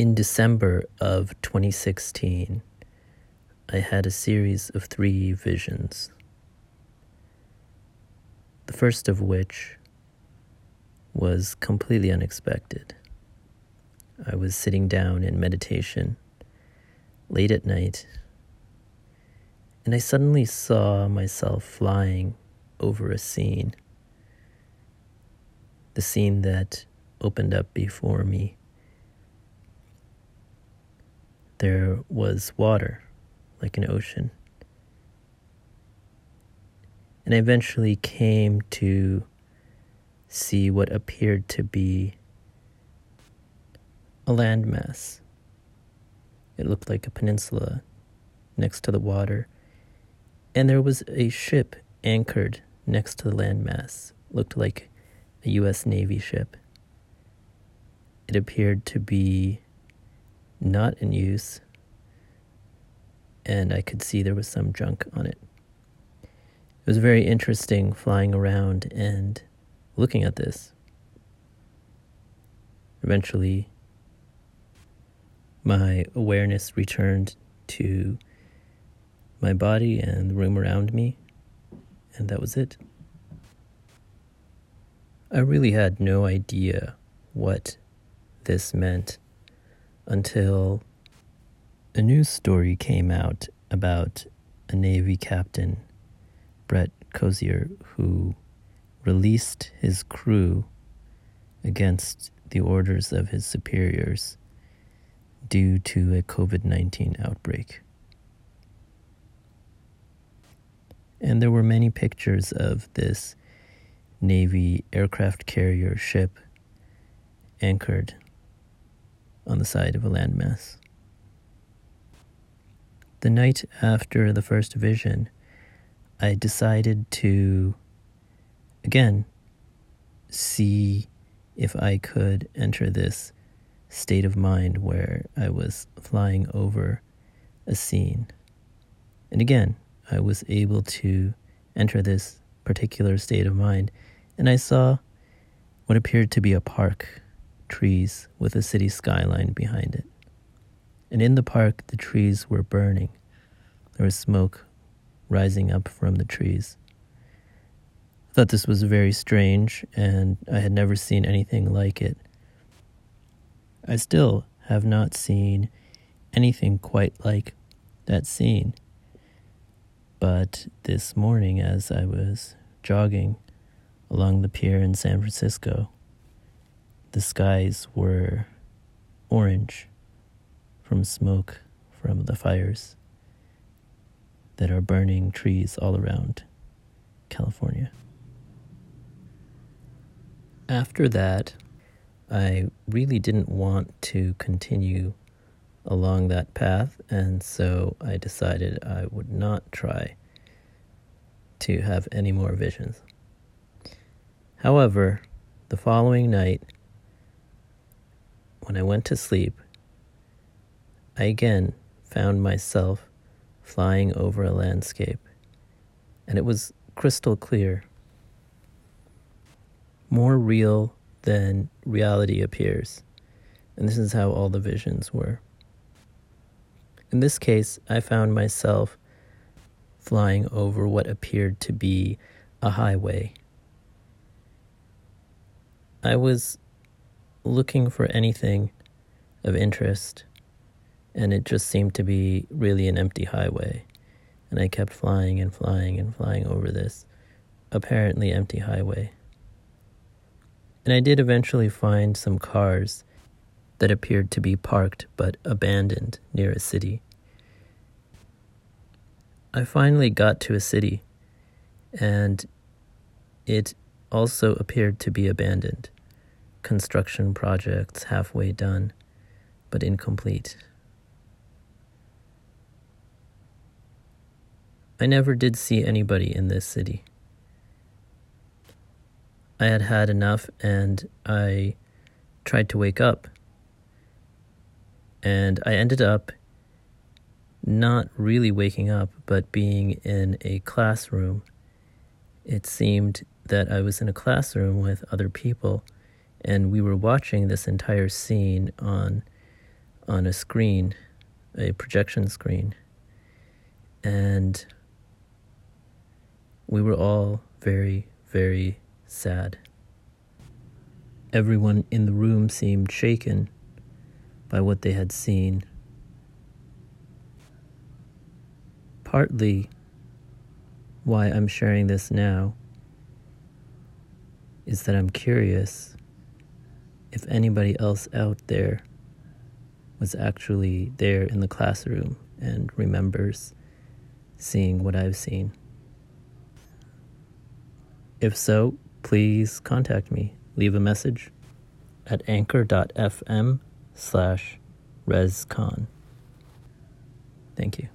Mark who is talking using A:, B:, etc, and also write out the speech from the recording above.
A: In December of 2016, I had a series of three visions. The first of which was completely unexpected. I was sitting down in meditation late at night, and I suddenly saw myself flying over a scene. The scene that opened up before me. There was water, like an ocean. And I eventually came to see what appeared to be a landmass. It looked like a peninsula next to the water, and there was a ship anchored next to the landmass. Looked like a U.S. Navy ship. It appeared to be not in use, and I could see there was some junk on it. It was very interesting flying around and looking at this. Eventually, my awareness returned to my body and the room around me, and that was it. I really had no idea what this meant until a news story came out about a Navy captain, Brett Crozier, who released his crew against the orders of his superiors due to a COVID 19 outbreak. And there were many pictures of this Navy aircraft carrier ship anchored on the side of a landmass. The night after the first vision, I decided to again see if I could enter this state of mind where I was flying over a scene. And again, I was able to enter this particular state of mind, and I saw what appeared to be a park, trees with a city skyline behind it. And in the park, the trees were burning. There was smoke rising up from the trees. I thought this was very strange, and I had never seen anything like it. I still have not seen anything quite like that scene. But this morning, as I was jogging along the pier in San Francisco, the skies were orange from smoke from the fires that are burning trees all around California. After that, I really didn't want to continue along that path, and so I decided I would not try to have any more visions. However, the following night, when I went to sleep, I again found myself flying over a landscape, and it was crystal clear more real than reality appears. And this is how all the visions were. In this case, I found myself flying over what appeared to be a highway. I was looking for anything of interest, and it just seemed to be really an empty highway. And I kept flying and flying and flying over this apparently empty highway. And I did eventually find some cars that appeared to be parked but abandoned near a city. I finally got to a city, and it also appeared to be abandoned. Construction projects halfway done, but incomplete. I never did see anybody in this city. I had had enough and I tried to wake up. And I ended up not really waking up, but being in a classroom. It seemed that I was in a classroom with other people, and we were watching this entire scene on on a screen, a projection screen, and we were all very, very sad. Everyone in the room seemed shaken by what they had seen. Partly why I'm sharing this now is that I'm curious if anybody else out there was actually there in the classroom and remembers seeing what I've seen. If so, please contact me. Leave a message at anchor.fm slash rescon. Thank you.